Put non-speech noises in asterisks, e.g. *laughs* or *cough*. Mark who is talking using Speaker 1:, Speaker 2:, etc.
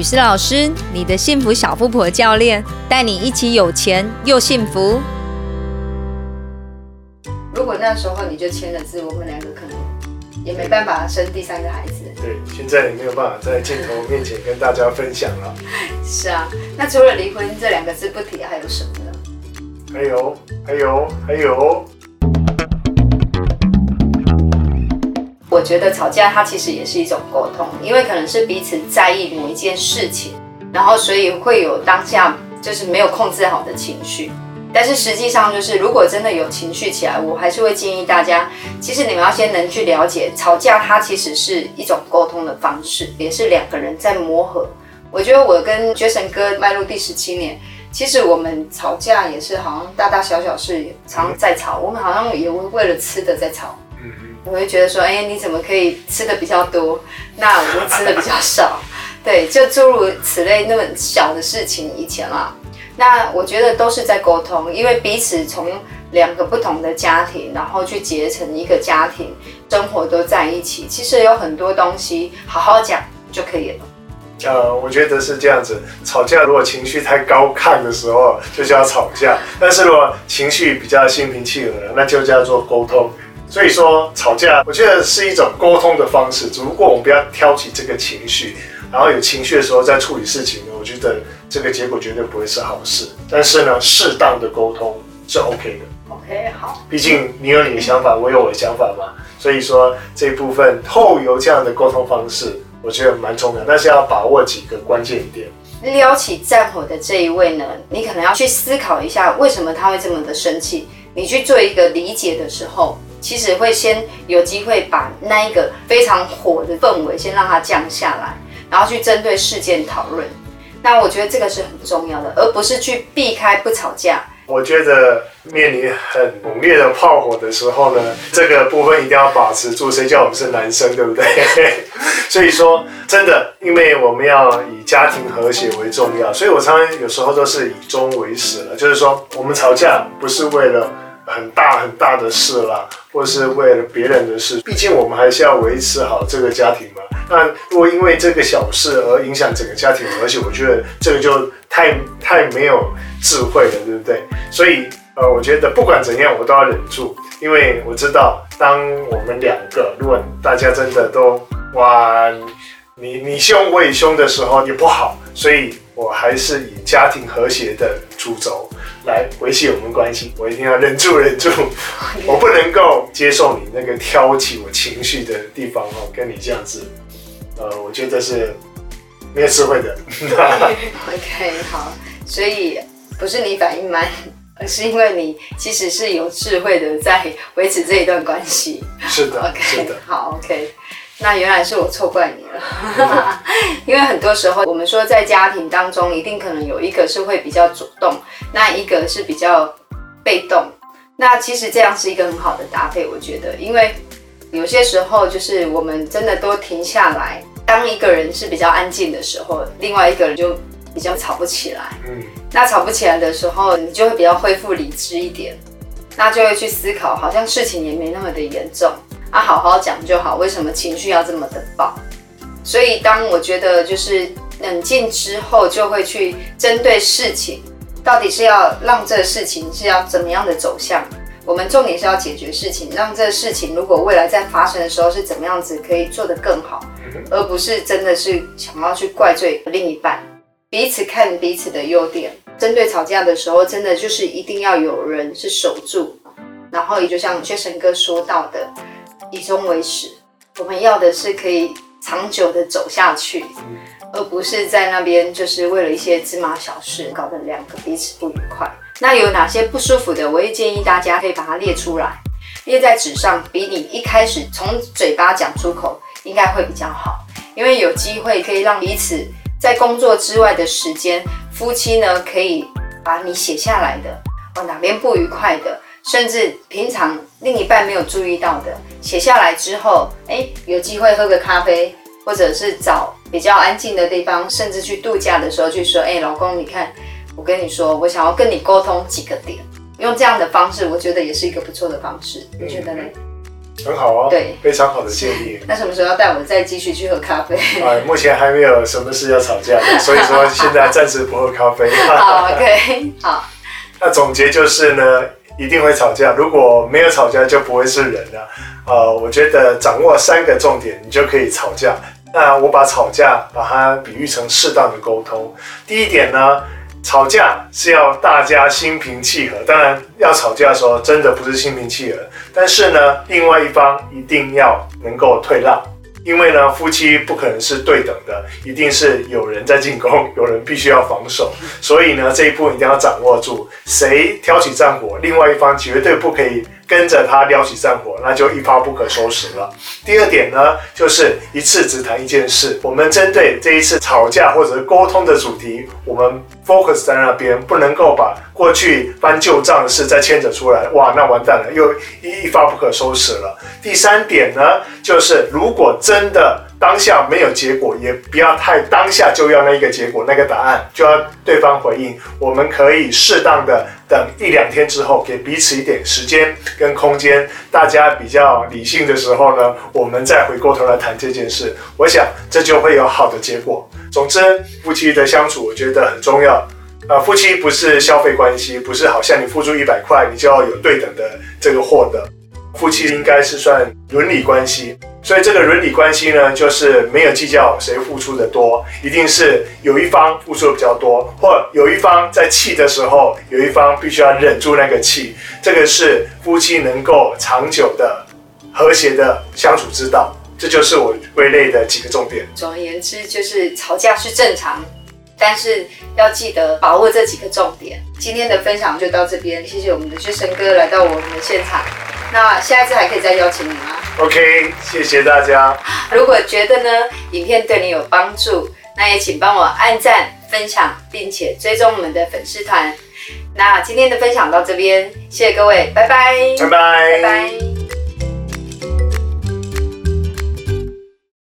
Speaker 1: 雨思老师，你的幸福小富婆教练，带你一起有钱又幸福。
Speaker 2: 如果那时候你就签了字，我们两个可能也没办法生第三个孩子。
Speaker 3: 对，现在也没有办法在镜头面前跟大家分享了。
Speaker 2: 是啊，那除了离婚这两个字不提，还有什么呢？
Speaker 3: 还有，还有，还有。
Speaker 2: 我觉得吵架它其实也是一种沟通，因为可能是彼此在意某一件事情，然后所以会有当下就是没有控制好的情绪。但是实际上就是如果真的有情绪起来，我还是会建议大家，其实你们要先能去了解，吵架它其实是一种沟通的方式，也是两个人在磨合。我觉得我跟绝神哥迈入第十七年，其实我们吵架也是好像大大小小事常常在吵，我们好像也为了吃的在吵。我会觉得说，哎，你怎么可以吃的比较多？那我就吃的比较少。对，就诸如此类那么小的事情，以前啦。那我觉得都是在沟通，因为彼此从两个不同的家庭，然后去结成一个家庭，生活都在一起。其实有很多东西好好讲就可以了。
Speaker 3: 呃，我觉得是这样子。吵架如果情绪太高亢的时候，就叫吵架；但是如果情绪比较心平气和，那就叫做沟通。所以说吵架，我觉得是一种沟通的方式，只不过我们不要挑起这个情绪，然后有情绪的时候再处理事情，我觉得这个结果绝对不会是好事。但是呢，适当的沟通是 OK
Speaker 2: 的。OK，好。
Speaker 3: 毕竟你有你的想法，我有我的想法嘛。所以说这一部分后由这样的沟通方式，我觉得蛮重要。但是要把握几个关键点。
Speaker 2: 撩起战火的这一位呢，你可能要去思考一下，为什么他会这么的生气？你去做一个理解的时候。其实会先有机会把那一个非常火的氛围先让它降下来，然后去针对事件讨论。那我觉得这个是很重要的，而不是去避开不吵架。
Speaker 3: 我觉得面临很猛烈的炮火的时候呢，这个部分一定要保持住。谁叫我们是男生，对不对？*laughs* 所以说，真的，因为我们要以家庭和谐为重要，所以我常常有时候都是以终为始了。就是说，我们吵架不是为了。很大很大的事啦，或是为了别人的事，毕竟我们还是要维持好这个家庭嘛。那如果因为这个小事而影响整个家庭，而且我觉得这个就太太没有智慧了，对不对？所以呃，我觉得不管怎样，我都要忍住，因为我知道，当我们两个如果大家真的都哇，你你凶我也凶的时候也不好，所以我还是以家庭和谐的主轴。来维系我们关系，我一定要忍住忍住，我不能够接受你那个挑起我情绪的地方哦，跟你这样子，呃，我觉得是没有智慧的。*laughs* *laughs*
Speaker 2: OK，好，所以不是你反应慢，而是因为你其实是有智慧的在维持这一段关系。
Speaker 3: 是的，OK，是的，
Speaker 2: 好，OK。那原来是我错怪你了，*laughs* 因为很多时候我们说在家庭当中，一定可能有一个是会比较主动，那一个是比较被动。那其实这样是一个很好的搭配，我觉得，因为有些时候就是我们真的都停下来，当一个人是比较安静的时候，另外一个人就比较吵不起来。嗯，那吵不起来的时候，你就会比较恢复理智一点，那就会去思考，好像事情也没那么的严重。啊，好好讲就好。为什么情绪要这么的爆？所以当我觉得就是冷静之后，就会去针对事情，到底是要让这个事情是要怎么样的走向？我们重点是要解决事情，让这个事情如果未来在发生的时候是怎么样子可以做得更好，而不是真的是想要去怪罪另一半。彼此看彼此的优点。针对吵架的时候，真的就是一定要有人是守住，然后也就像薛神哥说到的。以终为始，我们要的是可以长久的走下去，而不是在那边就是为了一些芝麻小事搞得两个彼此不愉快。那有哪些不舒服的，我也建议大家可以把它列出来，列在纸上，比你一开始从嘴巴讲出口应该会比较好，因为有机会可以让彼此在工作之外的时间，夫妻呢可以把你写下来的，哦哪边不愉快的。甚至平常另一半没有注意到的，写下来之后，哎，有机会喝个咖啡，或者是找比较安静的地方，甚至去度假的时候去说，哎，老公，你看，我跟你说，我想要跟你沟通几个点，用这样的方式，我觉得也是一个不错的方式，你觉得呢？
Speaker 3: 很好哦，
Speaker 2: 对，
Speaker 3: 非常好的建议。*laughs*
Speaker 2: 那什么时候要带我再继续去喝咖啡？
Speaker 3: 啊，*laughs* 目前还没有什么事要吵架的，所以说现在暂时不喝咖啡。*laughs*
Speaker 2: 好，OK，好。
Speaker 3: 那总结就是呢，一定会吵架，如果没有吵架就不会是人了。呃，我觉得掌握三个重点，你就可以吵架。那我把吵架把它比喻成适当的沟通。第一点呢。吵架是要大家心平气和，当然要吵架的时候真的不是心平气和，但是呢，另外一方一定要能够退让，因为呢，夫妻不可能是对等的，一定是有人在进攻，有人必须要防守，所以呢，这一步一定要掌握住，谁挑起战火，另外一方绝对不可以。跟着他撩起战火，那就一发不可收拾了。第二点呢，就是一次只谈一件事。我们针对这一次吵架或者是沟通的主题，我们 focus 在那边，不能够把过去翻旧账的事再牵扯出来。哇，那完蛋了，又一一发不可收拾了。第三点呢，就是如果真的。当下没有结果，也不要太当下就要那一个结果，那个答案就要对方回应。我们可以适当的等一两天之后，给彼此一点时间跟空间，大家比较理性的时候呢，我们再回过头来谈这件事。我想这就会有好的结果。总之，夫妻的相处我觉得很重要啊。夫妻不是消费关系，不是好像你付出一百块，你就要有对等的这个获得。夫妻应该是算伦理关系。所以这个伦理关系呢，就是没有计较谁付出的多，一定是有一方付出的比较多，或有一方在气的时候，有一方必须要忍住那个气。这个是夫妻能够长久的和谐的相处之道。这就是我归类的几个重点。
Speaker 2: 总而言之，就是吵架是正常，但是要记得把握这几个重点。今天的分享就到这边，谢谢我们的志生哥来到我们的现场。那下一次还可以再邀请你吗
Speaker 3: ？OK，谢谢大家。
Speaker 2: 如果觉得呢，影片对你有帮助，那也请帮我按赞、分享，并且追踪我们的粉丝团。那今天的分享到这边，谢谢各位，拜拜，
Speaker 3: 拜拜，
Speaker 2: 拜拜。